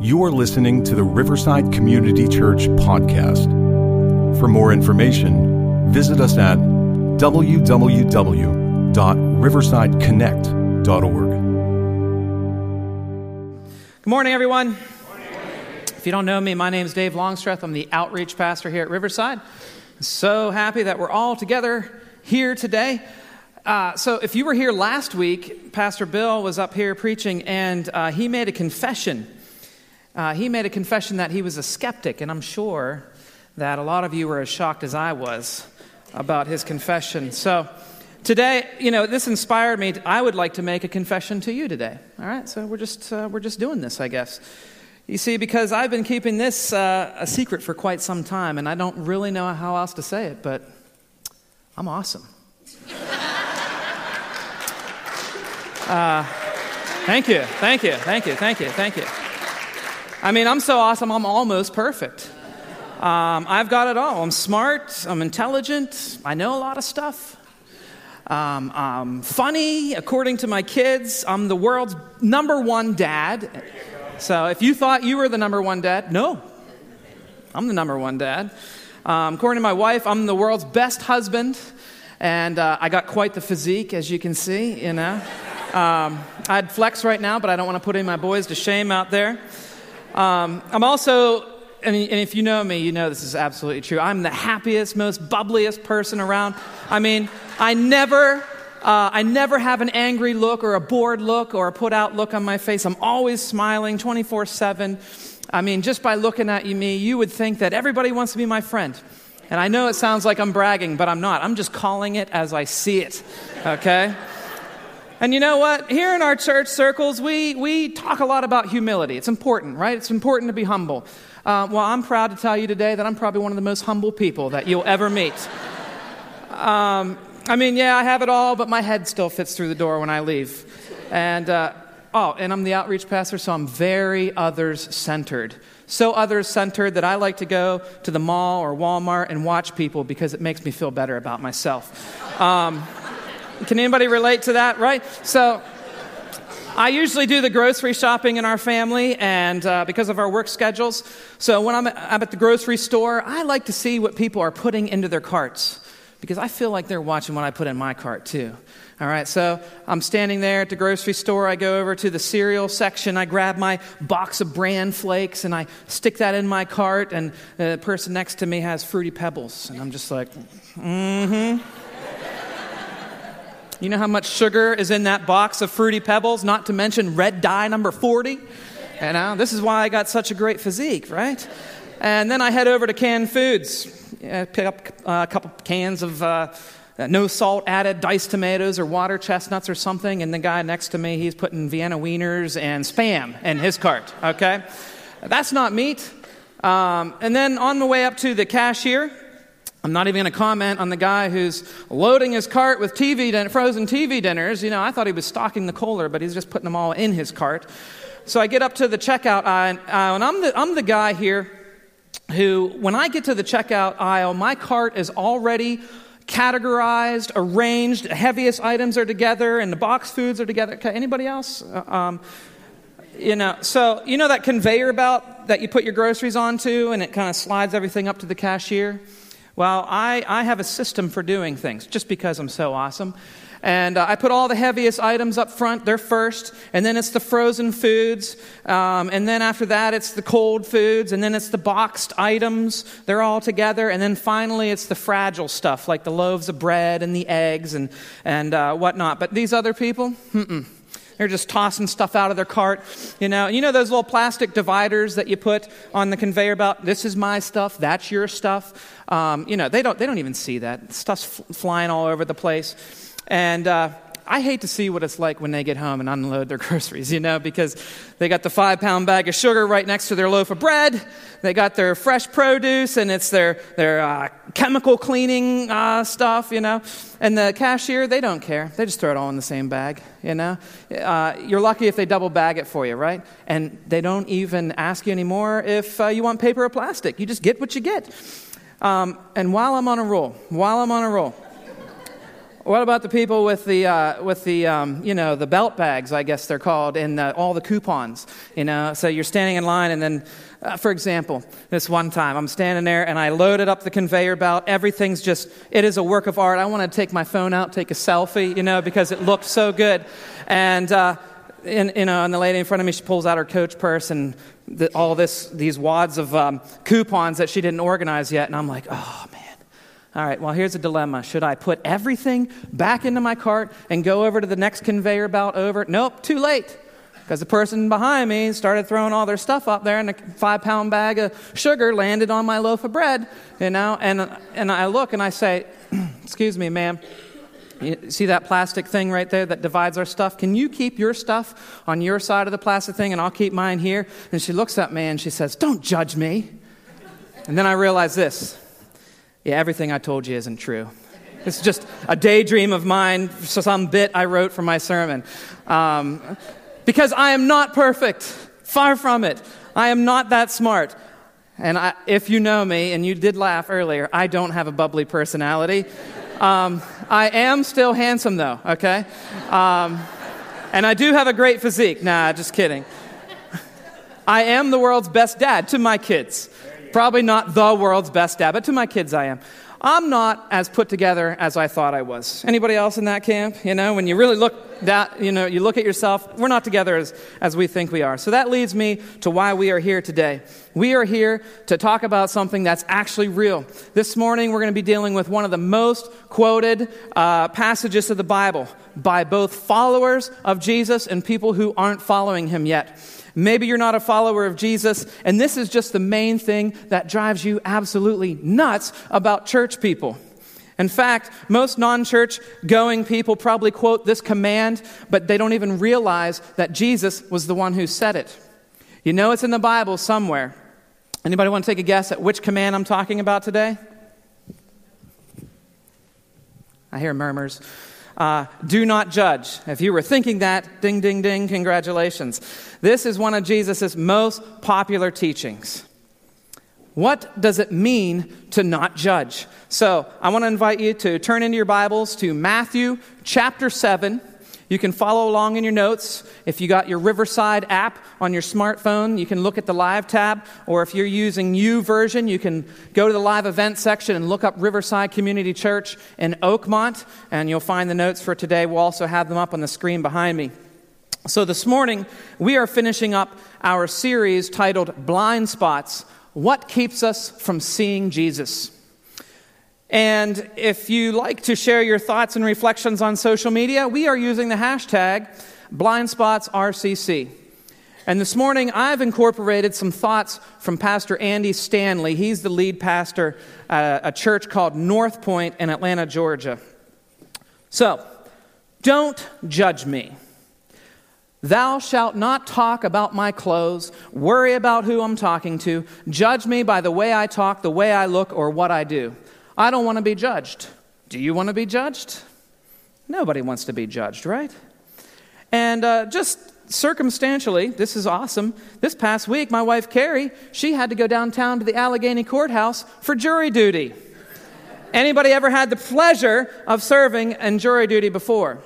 You are listening to the Riverside Community Church podcast. For more information, visit us at www.riversideconnect.org. Good morning, everyone. If you don't know me, my name is Dave Longstreth. I'm the outreach pastor here at Riverside. So happy that we're all together here today. Uh, so, if you were here last week, Pastor Bill was up here preaching, and uh, he made a confession. Uh, he made a confession that he was a skeptic, and I'm sure that a lot of you were as shocked as I was about his confession. So, today, you know, this inspired me. I would like to make a confession to you today. All right, so we're just uh, we're just doing this, I guess. You see, because I've been keeping this uh, a secret for quite some time, and I don't really know how else to say it, but I'm awesome. Uh, thank you, thank you, thank you, thank you, thank you. I mean, I'm so awesome, I'm almost perfect. Um, I've got it all. I'm smart, I'm intelligent, I know a lot of stuff. Um, I'm funny, according to my kids. I'm the world's number one dad. So if you thought you were the number one dad, no, I'm the number one dad. Um, according to my wife, I'm the world's best husband. And uh, I got quite the physique, as you can see, you know. Um, I'd flex right now, but I don't want to put any of my boys to shame out there. Um, I'm also, and if you know me, you know this is absolutely true. I'm the happiest, most bubbliest person around. I mean, I never, uh, I never have an angry look or a bored look or a put out look on my face. I'm always smiling 24 7. I mean, just by looking at you, me, you would think that everybody wants to be my friend. And I know it sounds like I'm bragging, but I'm not. I'm just calling it as I see it, okay? And you know what? Here in our church circles, we, we talk a lot about humility. It's important, right? It's important to be humble. Uh, well, I'm proud to tell you today that I'm probably one of the most humble people that you'll ever meet. Um, I mean, yeah, I have it all, but my head still fits through the door when I leave. And, uh, oh, and I'm the outreach pastor, so I'm very others centered. So others centered that I like to go to the mall or Walmart and watch people because it makes me feel better about myself. Um, can anybody relate to that, right? So, I usually do the grocery shopping in our family, and uh, because of our work schedules. So, when I'm I'm at the grocery store, I like to see what people are putting into their carts because I feel like they're watching what I put in my cart, too. All right, so I'm standing there at the grocery store. I go over to the cereal section. I grab my box of bran flakes and I stick that in my cart. And the person next to me has fruity pebbles. And I'm just like, mm hmm. You know how much sugar is in that box of Fruity Pebbles, not to mention red dye number 40? You know, this is why I got such a great physique, right? And then I head over to canned foods, yeah, pick up uh, a couple cans of uh, no salt added diced tomatoes or water chestnuts or something. And the guy next to me, he's putting Vienna wieners and spam in his cart, okay? That's not meat. Um, and then on the way up to the cashier, I'm not even going to comment on the guy who's loading his cart with TV din- frozen TV dinners. You know, I thought he was stocking the cooler, but he's just putting them all in his cart. So I get up to the checkout aisle, and I'm the, I'm the guy here who, when I get to the checkout aisle, my cart is already categorized, arranged. The heaviest items are together, and the box foods are together. Okay, anybody else? Uh, um, you know, so you know that conveyor belt that you put your groceries onto, and it kind of slides everything up to the cashier. Well, I, I have a system for doing things just because I'm so awesome. And uh, I put all the heaviest items up front, they're first, and then it's the frozen foods, um, and then after that it's the cold foods, and then it's the boxed items, they're all together, and then finally it's the fragile stuff like the loaves of bread and the eggs and, and uh, whatnot. But these other people, mm-mm. They're just tossing stuff out of their cart. You know, you know those little plastic dividers that you put on the conveyor belt? This is my stuff, that's your stuff. Um, you know, they don't, they don't even see that. Stuff's f- flying all over the place. And uh, I hate to see what it's like when they get home and unload their groceries, you know, because they got the five pound bag of sugar right next to their loaf of bread. They got their fresh produce and it's their, their uh, chemical cleaning uh, stuff, you know. And the cashier, they don't care. They just throw it all in the same bag, you know. Uh, you're lucky if they double bag it for you, right? And they don't even ask you anymore if uh, you want paper or plastic. You just get what you get. Um, and while I'm on a roll, while I'm on a roll, What about the people with the, uh, with the um, you know, the belt bags, I guess they're called, and uh, all the coupons? You know, so you're standing in line, and then, uh, for example, this one time, I'm standing there, and I loaded up the conveyor belt. Everything's just, it is a work of art. I want to take my phone out, take a selfie, you know, because it looked so good. And, uh, and, you know, and the lady in front of me, she pulls out her coach purse and the, all this, these wads of um, coupons that she didn't organize yet. And I'm like, oh. All right, well, here's a dilemma. Should I put everything back into my cart and go over to the next conveyor belt over? Nope, too late. Because the person behind me started throwing all their stuff up there, and a five pound bag of sugar landed on my loaf of bread, you know. And, and I look and I say, Excuse me, ma'am, you see that plastic thing right there that divides our stuff? Can you keep your stuff on your side of the plastic thing and I'll keep mine here? And she looks at me and she says, Don't judge me. And then I realize this yeah, everything I told you isn't true. It's just a daydream of mine, some bit I wrote for my sermon. Um, because I am not perfect, far from it. I am not that smart. And I, if you know me, and you did laugh earlier, I don't have a bubbly personality. Um, I am still handsome, though, okay? Um, and I do have a great physique. Nah, just kidding. I am the world's best dad to my kids. Probably not the world's best dad, but to my kids I am. I'm not as put together as I thought I was. Anybody else in that camp? You know, when you really look that, you know, you look at yourself, we're not together as, as we think we are. So that leads me to why we are here today. We are here to talk about something that's actually real. This morning, we're going to be dealing with one of the most quoted uh, passages of the Bible by both followers of Jesus and people who aren't following him yet. Maybe you're not a follower of Jesus, and this is just the main thing that drives you absolutely nuts about church people. In fact, most non church going people probably quote this command, but they don't even realize that Jesus was the one who said it. You know it's in the Bible somewhere. Anybody want to take a guess at which command I'm talking about today? I hear murmurs. Uh, do not judge. If you were thinking that, ding, ding, ding, congratulations. This is one of Jesus' most popular teachings. What does it mean to not judge? So, I want to invite you to turn into your Bibles to Matthew chapter 7. You can follow along in your notes. If you got your Riverside app on your smartphone, you can look at the live tab. Or if you're using YouVersion, you can go to the live event section and look up Riverside Community Church in Oakmont, and you'll find the notes for today. We'll also have them up on the screen behind me. So this morning, we are finishing up our series titled Blind Spots What Keeps Us from Seeing Jesus? And if you like to share your thoughts and reflections on social media, we are using the hashtag BlindSpotsRCC. And this morning, I've incorporated some thoughts from Pastor Andy Stanley. He's the lead pastor at a church called North Point in Atlanta, Georgia. So, don't judge me. Thou shalt not talk about my clothes, worry about who I'm talking to, judge me by the way I talk, the way I look, or what I do. I don't want to be judged. Do you want to be judged? Nobody wants to be judged, right? And uh, just circumstantially, this is awesome. This past week, my wife Carrie, she had to go downtown to the Allegheny courthouse for jury duty. Anybody ever had the pleasure of serving in jury duty before?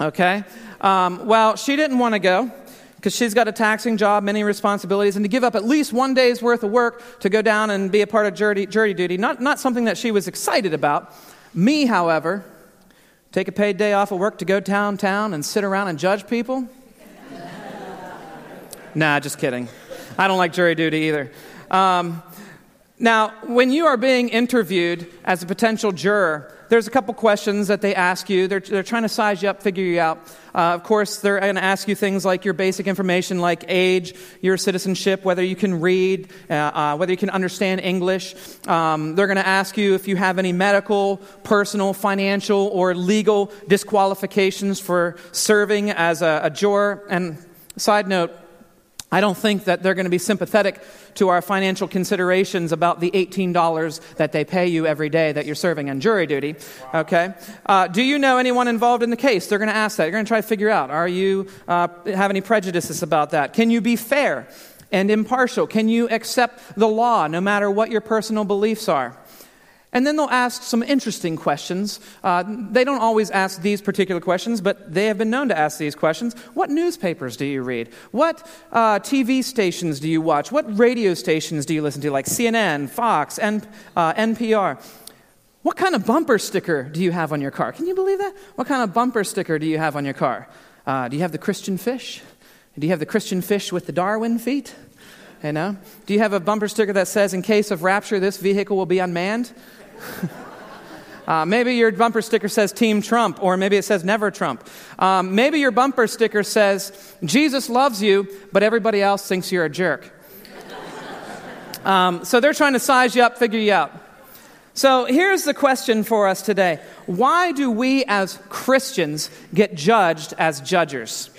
Okay. Um, well, she didn't want to go because she's got a taxing job, many responsibilities, and to give up at least one day's worth of work to go down and be a part of jury, jury duty, not, not something that she was excited about. Me, however, take a paid day off of work to go downtown and sit around and judge people? nah, just kidding. I don't like jury duty either. Um, now, when you are being interviewed as a potential juror, there's a couple questions that they ask you. They're, they're trying to size you up, figure you out. Uh, of course, they're going to ask you things like your basic information, like age, your citizenship, whether you can read, uh, uh, whether you can understand English. Um, they're going to ask you if you have any medical, personal, financial, or legal disqualifications for serving as a, a juror. And side note, I don't think that they're going to be sympathetic to our financial considerations about the $18 that they pay you every day that you're serving on jury duty. Okay? Uh, do you know anyone involved in the case? They're going to ask that. You're going to try to figure out are you uh, have any prejudices about that? Can you be fair and impartial? Can you accept the law no matter what your personal beliefs are? And then they'll ask some interesting questions. Uh, they don't always ask these particular questions, but they have been known to ask these questions. What newspapers do you read? What uh, TV stations do you watch? What radio stations do you listen to, like CNN, Fox, N- uh, NPR? What kind of bumper sticker do you have on your car? Can you believe that? What kind of bumper sticker do you have on your car? Uh, do you have the Christian fish? Do you have the Christian fish with the Darwin feet? You know? Do you have a bumper sticker that says, in case of rapture, this vehicle will be unmanned? Uh, maybe your bumper sticker says Team Trump, or maybe it says Never Trump. Um, maybe your bumper sticker says Jesus loves you, but everybody else thinks you're a jerk. Um, so they're trying to size you up, figure you out. So here's the question for us today Why do we as Christians get judged as judges?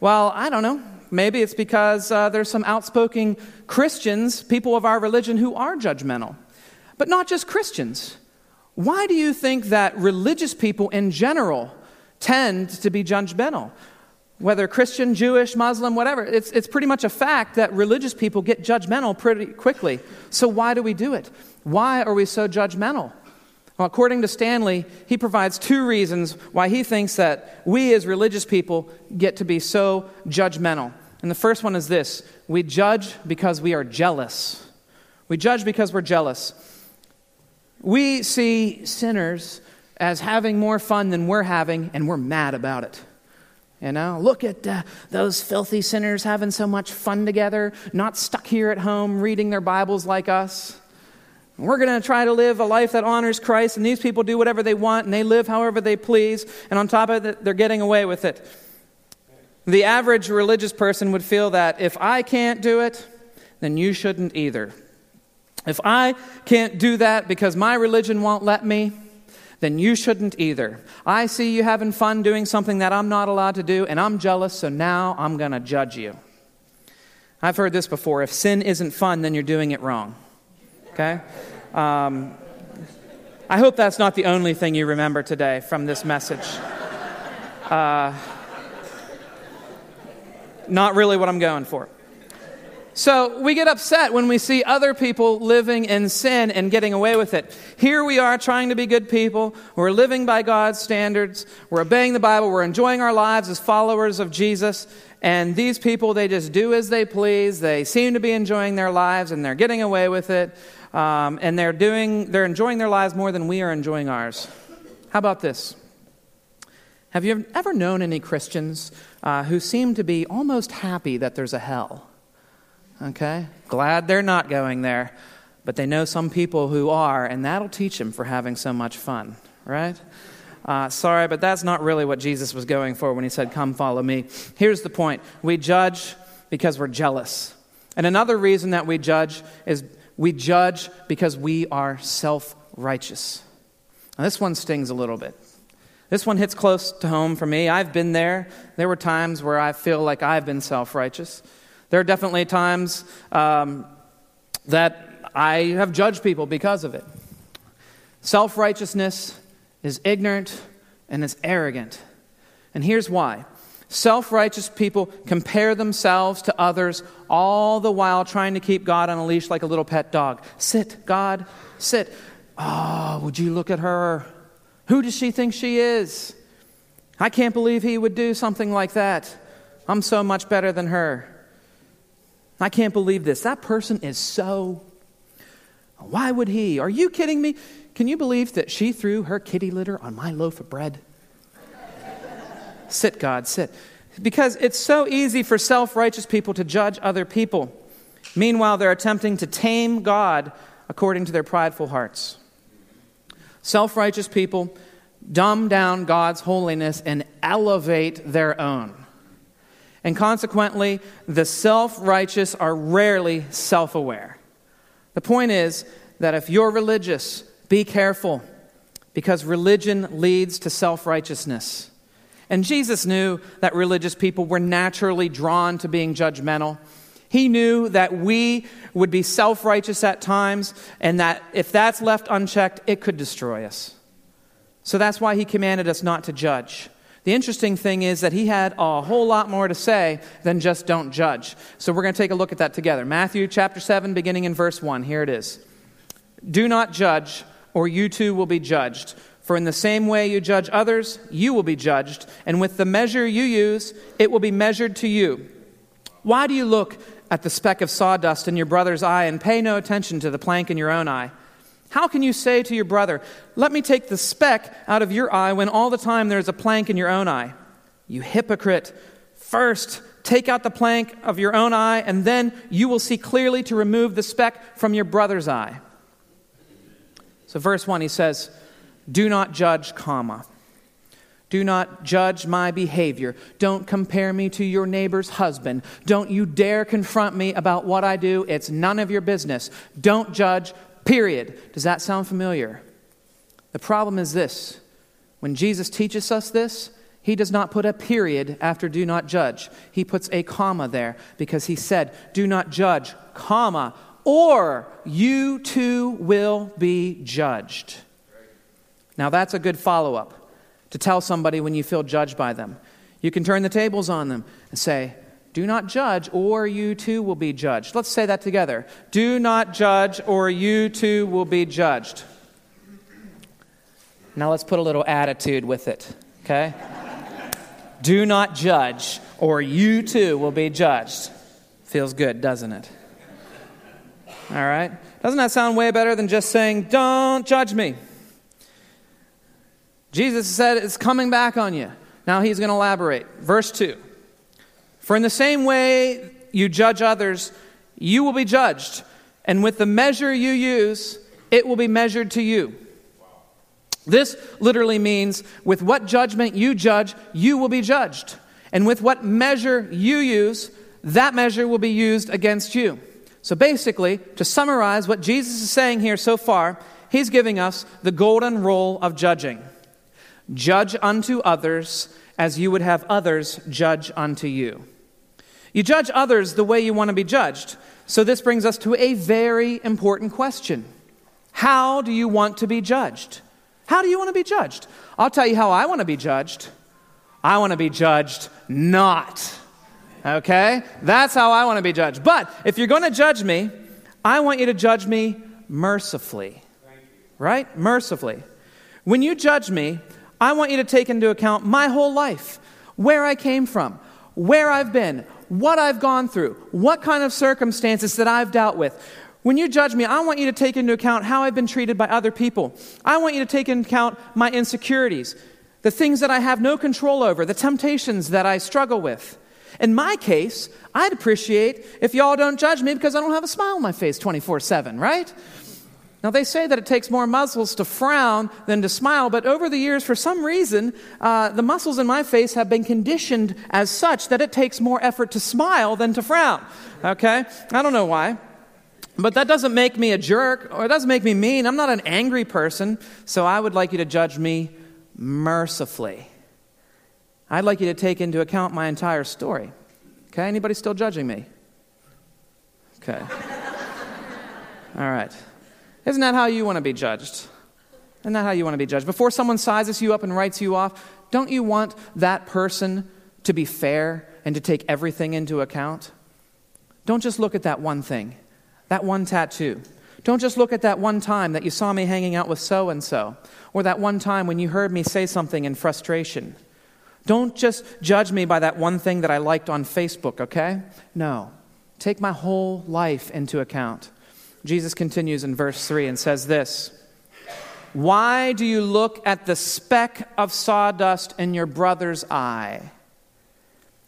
Well, I don't know. Maybe it's because uh, there's some outspoken Christians, people of our religion, who are judgmental. But not just Christians. Why do you think that religious people in general tend to be judgmental? Whether Christian, Jewish, Muslim, whatever, it's, it's pretty much a fact that religious people get judgmental pretty quickly. So, why do we do it? Why are we so judgmental? Well, according to Stanley, he provides two reasons why he thinks that we as religious people get to be so judgmental. And the first one is this we judge because we are jealous. We judge because we're jealous. We see sinners as having more fun than we're having, and we're mad about it. You know, look at uh, those filthy sinners having so much fun together, not stuck here at home reading their Bibles like us. We're going to try to live a life that honors Christ, and these people do whatever they want, and they live however they please, and on top of it, they're getting away with it. The average religious person would feel that if I can't do it, then you shouldn't either. If I can't do that because my religion won't let me, then you shouldn't either. I see you having fun doing something that I'm not allowed to do, and I'm jealous, so now I'm going to judge you. I've heard this before. If sin isn't fun, then you're doing it wrong. Okay? Um, I hope that's not the only thing you remember today from this message. Uh, not really what I'm going for. So we get upset when we see other people living in sin and getting away with it. Here we are trying to be good people. We're living by God's standards. We're obeying the Bible. We're enjoying our lives as followers of Jesus. And these people, they just do as they please. They seem to be enjoying their lives and they're getting away with it. Um, and they're, doing, they're enjoying their lives more than we are enjoying ours. How about this? Have you ever known any Christians uh, who seem to be almost happy that there's a hell? Okay? Glad they're not going there, but they know some people who are, and that'll teach them for having so much fun, right? Uh, sorry, but that's not really what Jesus was going for when he said, Come follow me. Here's the point we judge because we're jealous. And another reason that we judge is we judge because we are self righteous. Now, this one stings a little bit. This one hits close to home for me. I've been there. There were times where I feel like I've been self righteous. There are definitely times um, that I have judged people because of it. Self righteousness is ignorant and it's arrogant. And here's why self righteous people compare themselves to others, all the while trying to keep God on a leash like a little pet dog. Sit, God, sit. Oh, would you look at her? Who does she think she is? I can't believe he would do something like that. I'm so much better than her. I can't believe this. That person is so. Why would he? Are you kidding me? Can you believe that she threw her kitty litter on my loaf of bread? sit, God, sit. Because it's so easy for self righteous people to judge other people. Meanwhile, they're attempting to tame God according to their prideful hearts. Self righteous people dumb down God's holiness and elevate their own. And consequently, the self righteous are rarely self aware. The point is that if you're religious, be careful because religion leads to self righteousness. And Jesus knew that religious people were naturally drawn to being judgmental. He knew that we would be self righteous at times, and that if that's left unchecked, it could destroy us. So that's why he commanded us not to judge. The interesting thing is that he had a whole lot more to say than just don't judge. So we're going to take a look at that together. Matthew chapter 7, beginning in verse 1. Here it is Do not judge, or you too will be judged. For in the same way you judge others, you will be judged, and with the measure you use, it will be measured to you. Why do you look at the speck of sawdust in your brother's eye and pay no attention to the plank in your own eye? How can you say to your brother, Let me take the speck out of your eye when all the time there is a plank in your own eye? You hypocrite! First, take out the plank of your own eye, and then you will see clearly to remove the speck from your brother's eye. So, verse 1, he says, Do not judge, comma. Do not judge my behavior. Don't compare me to your neighbor's husband. Don't you dare confront me about what I do. It's none of your business. Don't judge, period. Does that sound familiar? The problem is this when Jesus teaches us this, he does not put a period after do not judge. He puts a comma there because he said, do not judge, comma, or you too will be judged. Now that's a good follow up to tell somebody when you feel judged by them. You can turn the tables on them and say, do not judge, or you too will be judged. Let's say that together. Do not judge, or you too will be judged. Now let's put a little attitude with it, okay? Do not judge, or you too will be judged. Feels good, doesn't it? All right? Doesn't that sound way better than just saying, Don't judge me? Jesus said it's coming back on you. Now he's going to elaborate. Verse 2 For in the same way you judge others, you will be judged, and with the measure you use, it will be measured to you. This literally means with what judgment you judge, you will be judged. And with what measure you use, that measure will be used against you. So basically, to summarize what Jesus is saying here so far, he's giving us the golden rule of judging judge unto others as you would have others judge unto you. You judge others the way you want to be judged. So this brings us to a very important question How do you want to be judged? How do you want to be judged? I'll tell you how I want to be judged. I want to be judged not. Okay? That's how I want to be judged. But if you're going to judge me, I want you to judge me mercifully. Right? Mercifully. When you judge me, I want you to take into account my whole life, where I came from, where I've been, what I've gone through, what kind of circumstances that I've dealt with. When you judge me, I want you to take into account how I've been treated by other people. I want you to take into account my insecurities, the things that I have no control over, the temptations that I struggle with. In my case, I'd appreciate if y'all don't judge me because I don't have a smile on my face 24 7, right? Now, they say that it takes more muscles to frown than to smile, but over the years, for some reason, uh, the muscles in my face have been conditioned as such that it takes more effort to smile than to frown. Okay? I don't know why. But that doesn't make me a jerk or it doesn't make me mean. I'm not an angry person, so I would like you to judge me mercifully. I'd like you to take into account my entire story. Okay? Anybody still judging me? Okay. All right. Isn't that how you want to be judged? Isn't that how you want to be judged? Before someone sizes you up and writes you off, don't you want that person to be fair and to take everything into account? Don't just look at that one thing that one tattoo. Don't just look at that one time that you saw me hanging out with so and so, or that one time when you heard me say something in frustration. Don't just judge me by that one thing that I liked on Facebook, okay? No. Take my whole life into account. Jesus continues in verse 3 and says this Why do you look at the speck of sawdust in your brother's eye?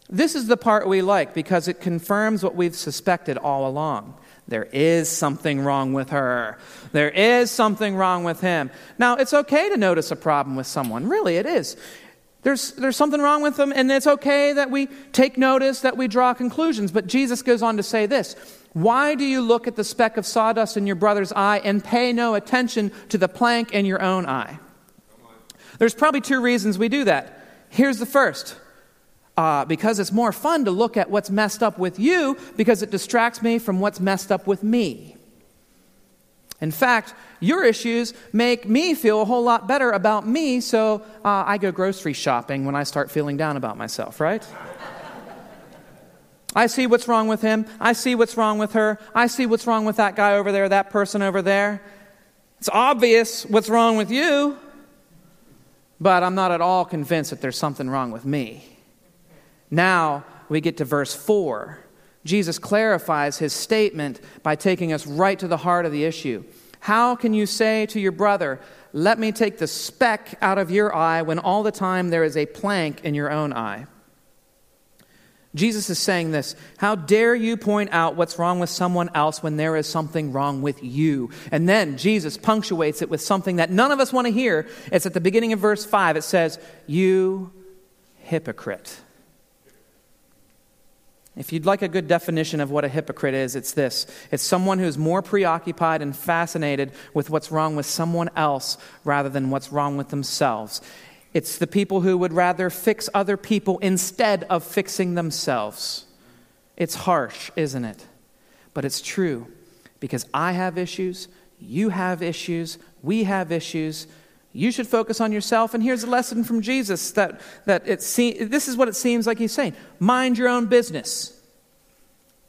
This is the part we like because it confirms what we've suspected all along. There is something wrong with her. There is something wrong with him. Now, it's okay to notice a problem with someone. Really, it is. There's, there's something wrong with them, and it's okay that we take notice, that we draw conclusions. But Jesus goes on to say this Why do you look at the speck of sawdust in your brother's eye and pay no attention to the plank in your own eye? There's probably two reasons we do that. Here's the first uh, because it's more fun to look at what's messed up with you because it distracts me from what's messed up with me. In fact, your issues make me feel a whole lot better about me, so uh, I go grocery shopping when I start feeling down about myself, right? I see what's wrong with him. I see what's wrong with her. I see what's wrong with that guy over there, that person over there. It's obvious what's wrong with you, but I'm not at all convinced that there's something wrong with me. Now we get to verse 4. Jesus clarifies his statement by taking us right to the heart of the issue. How can you say to your brother, Let me take the speck out of your eye, when all the time there is a plank in your own eye? Jesus is saying this How dare you point out what's wrong with someone else when there is something wrong with you? And then Jesus punctuates it with something that none of us want to hear. It's at the beginning of verse 5. It says, You hypocrite. If you'd like a good definition of what a hypocrite is, it's this it's someone who's more preoccupied and fascinated with what's wrong with someone else rather than what's wrong with themselves. It's the people who would rather fix other people instead of fixing themselves. It's harsh, isn't it? But it's true because I have issues, you have issues, we have issues. You should focus on yourself. And here's a lesson from Jesus that, that it se- this is what it seems like he's saying mind your own business.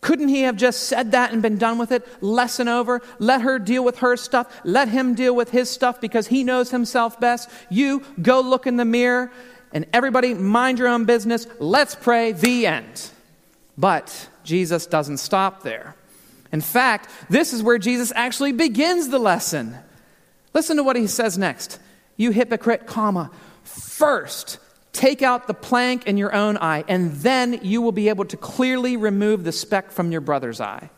Couldn't he have just said that and been done with it? Lesson over. Let her deal with her stuff. Let him deal with his stuff because he knows himself best. You go look in the mirror and everybody mind your own business. Let's pray. The end. But Jesus doesn't stop there. In fact, this is where Jesus actually begins the lesson. Listen to what he says next you hypocrite, comma, first take out the plank in your own eye, and then you will be able to clearly remove the speck from your brother's eye.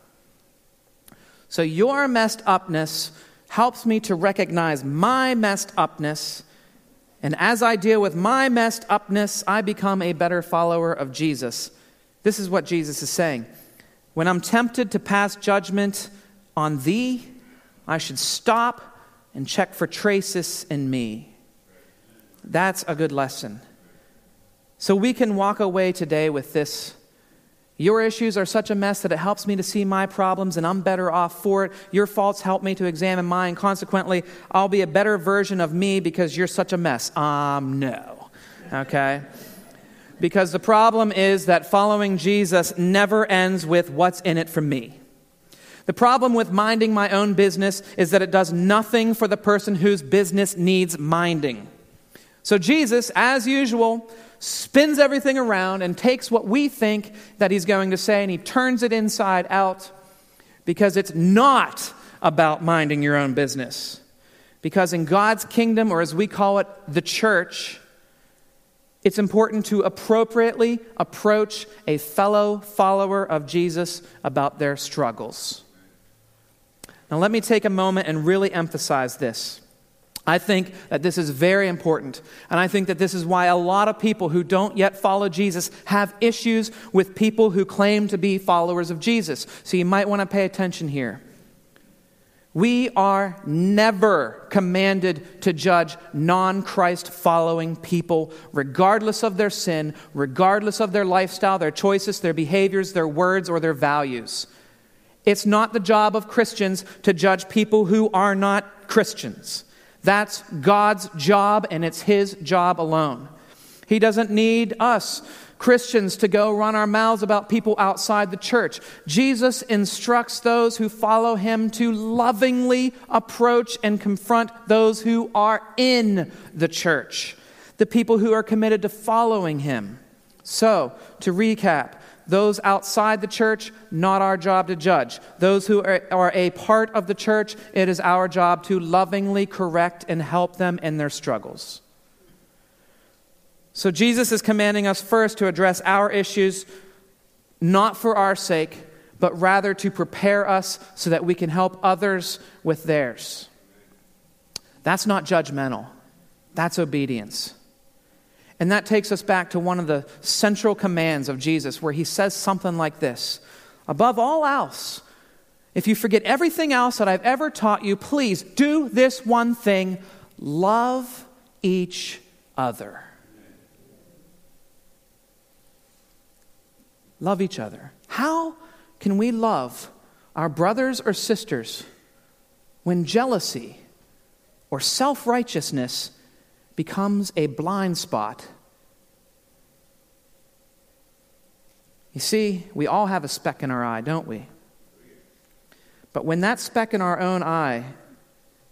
So your messed upness helps me to recognize my messed upness. And as I deal with my messed upness, I become a better follower of Jesus. This is what Jesus is saying. When I'm tempted to pass judgment on thee, I should stop and check for traces in me. That's a good lesson. So we can walk away today with this. Your issues are such a mess that it helps me to see my problems and I'm better off for it. Your faults help me to examine mine. Consequently, I'll be a better version of me because you're such a mess. Um, no. Okay? Because the problem is that following Jesus never ends with what's in it for me. The problem with minding my own business is that it does nothing for the person whose business needs minding. So Jesus, as usual, spins everything around and takes what we think that he's going to say and he turns it inside out because it's not about minding your own business. Because in God's kingdom, or as we call it, the church, it's important to appropriately approach a fellow follower of Jesus about their struggles. Now, let me take a moment and really emphasize this. I think that this is very important. And I think that this is why a lot of people who don't yet follow Jesus have issues with people who claim to be followers of Jesus. So you might want to pay attention here. We are never commanded to judge non Christ following people, regardless of their sin, regardless of their lifestyle, their choices, their behaviors, their words, or their values. It's not the job of Christians to judge people who are not Christians. That's God's job, and it's His job alone. He doesn't need us, Christians, to go run our mouths about people outside the church. Jesus instructs those who follow Him to lovingly approach and confront those who are in the church, the people who are committed to following Him. So, to recap, those outside the church, not our job to judge. Those who are, are, a part of the church, it is our job to lovingly correct and help them in their struggles. So Jesus is commanding us first to address our issues, not for our sake, but rather to prepare us so that we can help others with theirs. That's not judgmental, that's obedience. And that takes us back to one of the central commands of Jesus, where he says something like this Above all else, if you forget everything else that I've ever taught you, please do this one thing love each other. Love each other. How can we love our brothers or sisters when jealousy or self righteousness becomes a blind spot. You see, we all have a speck in our eye, don't we? But when that speck in our own eye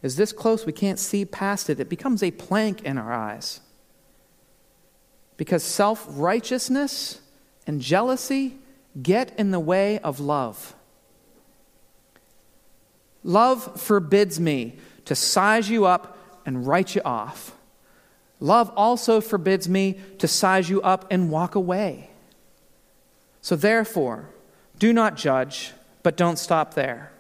is this close we can't see past it. It becomes a plank in our eyes. Because self righteousness and jealousy get in the way of love. Love forbids me to size you up and write you off. Love also forbids me to size you up and walk away. So, therefore, do not judge, but don't stop there.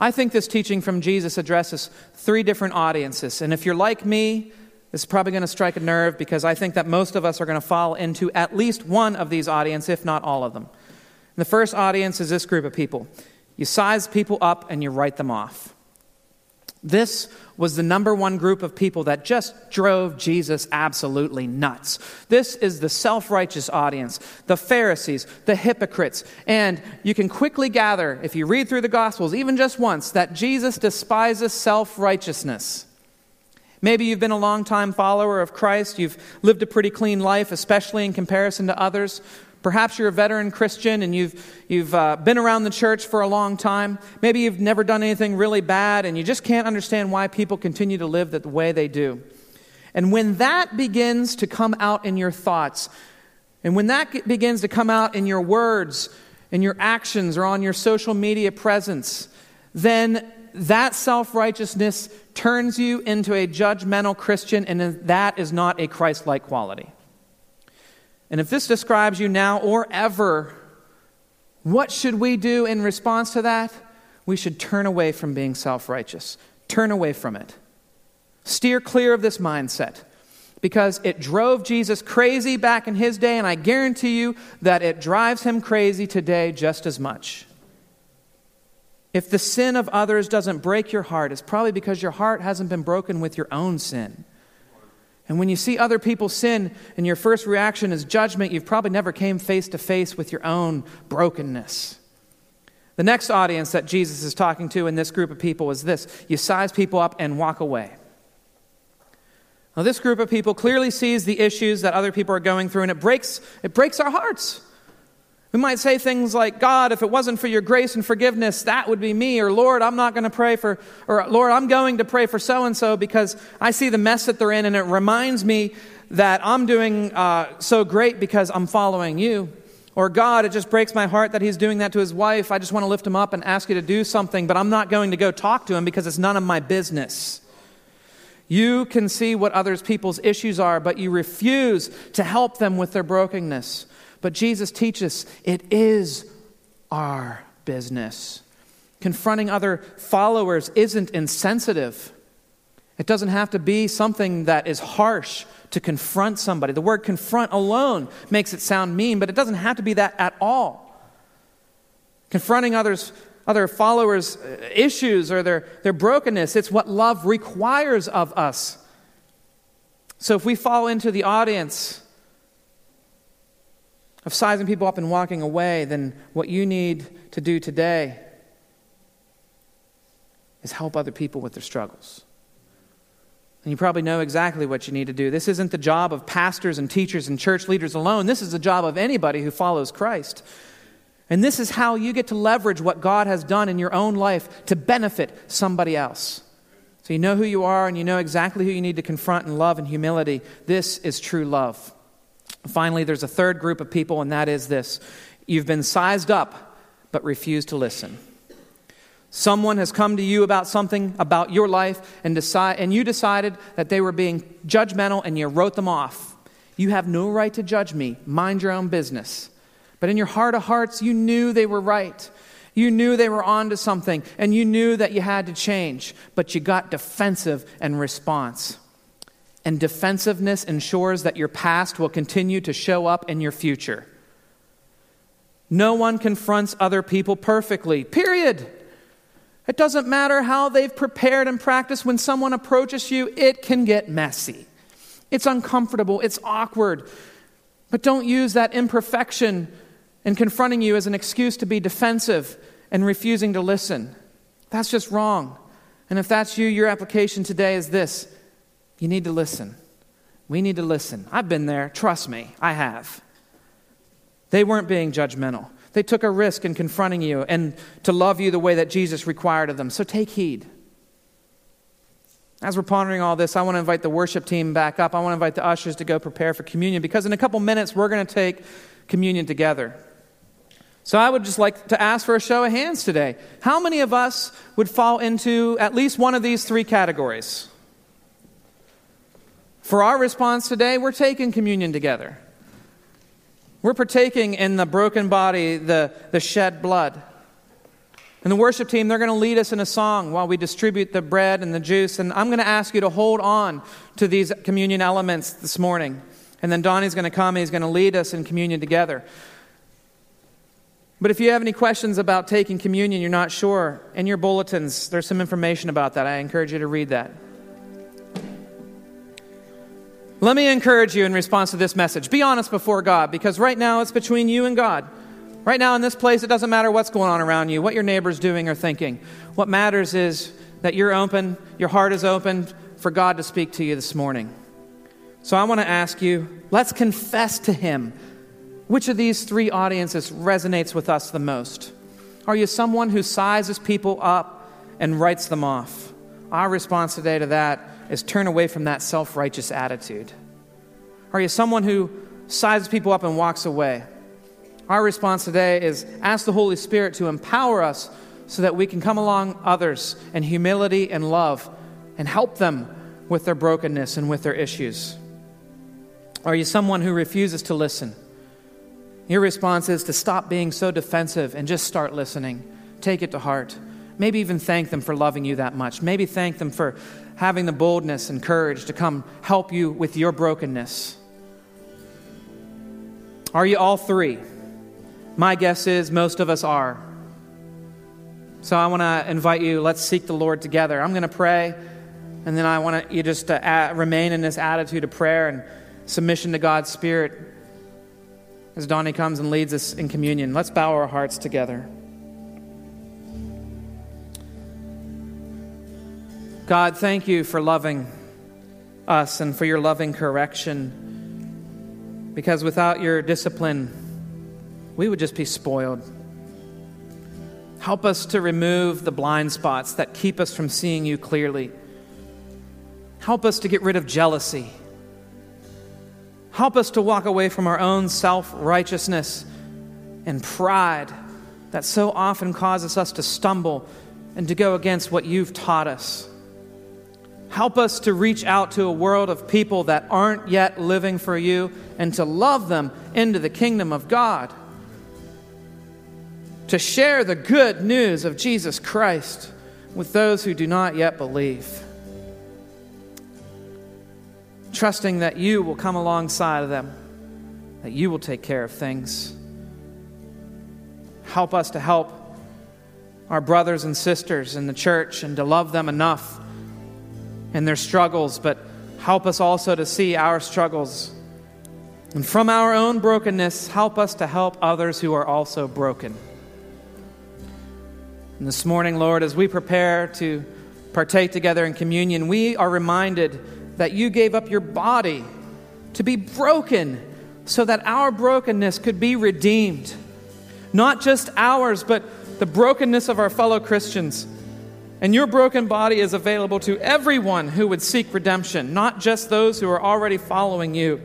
I think this teaching from Jesus addresses three different audiences. And if you're like me, this is probably going to strike a nerve because I think that most of us are going to fall into at least one of these audiences, if not all of them. And the first audience is this group of people. You size people up and you write them off. This was the number one group of people that just drove Jesus absolutely nuts. This is the self righteous audience, the Pharisees, the hypocrites. And you can quickly gather, if you read through the Gospels, even just once, that Jesus despises self righteousness. Maybe you've been a long time follower of Christ. You've lived a pretty clean life, especially in comparison to others. Perhaps you're a veteran Christian and you've, you've uh, been around the church for a long time. Maybe you've never done anything really bad and you just can't understand why people continue to live the way they do. And when that begins to come out in your thoughts, and when that begins to come out in your words, in your actions, or on your social media presence, then that self righteousness turns you into a judgmental Christian, and that is not a Christ like quality. And if this describes you now or ever, what should we do in response to that? We should turn away from being self righteous, turn away from it. Steer clear of this mindset because it drove Jesus crazy back in his day, and I guarantee you that it drives him crazy today just as much. If the sin of others doesn't break your heart, it's probably because your heart hasn't been broken with your own sin. And when you see other people sin and your first reaction is judgment, you've probably never came face to face with your own brokenness. The next audience that Jesus is talking to in this group of people is this you size people up and walk away. Now, this group of people clearly sees the issues that other people are going through, and it breaks, it breaks our hearts. We might say things like, God, if it wasn't for your grace and forgiveness, that would be me. Or, Lord, I'm not going to pray for, or, Lord, I'm going to pray for so and so because I see the mess that they're in and it reminds me that I'm doing uh, so great because I'm following you. Or, God, it just breaks my heart that he's doing that to his wife. I just want to lift him up and ask you to do something, but I'm not going to go talk to him because it's none of my business. You can see what others people's issues are, but you refuse to help them with their brokenness. But Jesus teaches it is our business. Confronting other followers isn't insensitive. It doesn't have to be something that is harsh to confront somebody. The word confront alone makes it sound mean, but it doesn't have to be that at all. Confronting others, other followers' uh, issues or their, their brokenness, it's what love requires of us. So if we fall into the audience of sizing people up and walking away, then what you need to do today is help other people with their struggles. And you probably know exactly what you need to do. This isn't the job of pastors and teachers and church leaders alone. This is the job of anybody who follows Christ. And this is how you get to leverage what God has done in your own life to benefit somebody else. So you know who you are and you know exactly who you need to confront in love and humility. This is true love. Finally, there's a third group of people, and that is this you've been sized up, but refuse to listen. Someone has come to you about something about your life, and, decide, and you decided that they were being judgmental, and you wrote them off. You have no right to judge me. Mind your own business. But in your heart of hearts, you knew they were right. You knew they were onto something, and you knew that you had to change, but you got defensive and response and defensiveness ensures that your past will continue to show up in your future. No one confronts other people perfectly, period. It doesn't matter how they've prepared and practiced. When someone approaches you, it can get messy. It's uncomfortable, it's awkward. But don't use that imperfection in confronting you as an excuse to be defensive and refusing to listen. That's just wrong. And if that's you, your application today is this you need to listen. We need to listen. I've been there. Trust me, I have. They weren't being judgmental. They took a risk in confronting you and to love you the way that Jesus required of them. So take heed. As we're pondering all this, I want to invite the worship team back up. I want to invite the ushers to go prepare for communion because in a couple minutes we're going to take communion together. So I would just like to ask for a show of hands today. How many of us would fall into at least one of these three categories? For our response today, we're taking communion together. We're partaking in the broken body, the, the shed blood. And the worship team, they're going to lead us in a song while we distribute the bread and the juice. And I'm going to ask you to hold on to these communion elements this morning. And then Donnie's going to come and he's going to lead us in communion together. But if you have any questions about taking communion, you're not sure, in your bulletins, there's some information about that. I encourage you to read that. Let me encourage you in response to this message. Be honest before God because right now it's between you and God. Right now in this place, it doesn't matter what's going on around you, what your neighbor's doing or thinking. What matters is that you're open, your heart is open for God to speak to you this morning. So I want to ask you let's confess to Him. Which of these three audiences resonates with us the most? Are you someone who sizes people up and writes them off? Our response today to that is turn away from that self righteous attitude? Are you someone who sizes people up and walks away? Our response today is ask the Holy Spirit to empower us so that we can come along others in humility and love and help them with their brokenness and with their issues. Are you someone who refuses to listen? Your response is to stop being so defensive and just start listening. Take it to heart. Maybe even thank them for loving you that much. Maybe thank them for having the boldness and courage to come help you with your brokenness? Are you all three? My guess is most of us are. So I want to invite you, let's seek the Lord together. I'm going to pray, and then I want you just to add, remain in this attitude of prayer and submission to God's Spirit as Donnie comes and leads us in communion. Let's bow our hearts together. God, thank you for loving us and for your loving correction. Because without your discipline, we would just be spoiled. Help us to remove the blind spots that keep us from seeing you clearly. Help us to get rid of jealousy. Help us to walk away from our own self righteousness and pride that so often causes us to stumble and to go against what you've taught us. Help us to reach out to a world of people that aren't yet living for you and to love them into the kingdom of God. To share the good news of Jesus Christ with those who do not yet believe. Trusting that you will come alongside of them, that you will take care of things. Help us to help our brothers and sisters in the church and to love them enough and their struggles, but help us also to see our struggles. And from our own brokenness, help us to help others who are also broken. And this morning, Lord, as we prepare to partake together in communion, we are reminded that you gave up your body to be broken so that our brokenness could be redeemed. Not just ours, but the brokenness of our fellow Christians. And your broken body is available to everyone who would seek redemption, not just those who are already following you.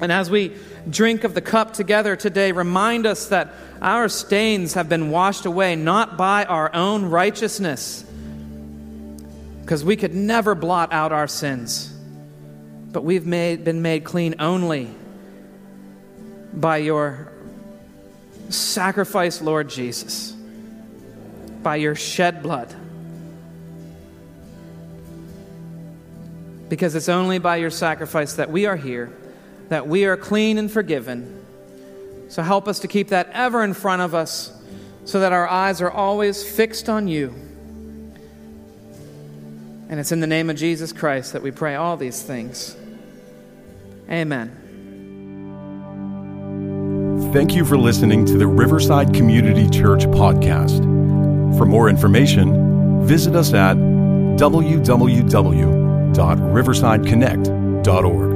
And as we drink of the cup together today, remind us that our stains have been washed away not by our own righteousness, because we could never blot out our sins, but we've made, been made clean only by your sacrifice, Lord Jesus by your shed blood. Because it's only by your sacrifice that we are here, that we are clean and forgiven. So help us to keep that ever in front of us so that our eyes are always fixed on you. And it's in the name of Jesus Christ that we pray all these things. Amen. Thank you for listening to the Riverside Community Church podcast. For more information, visit us at www.riversideconnect.org.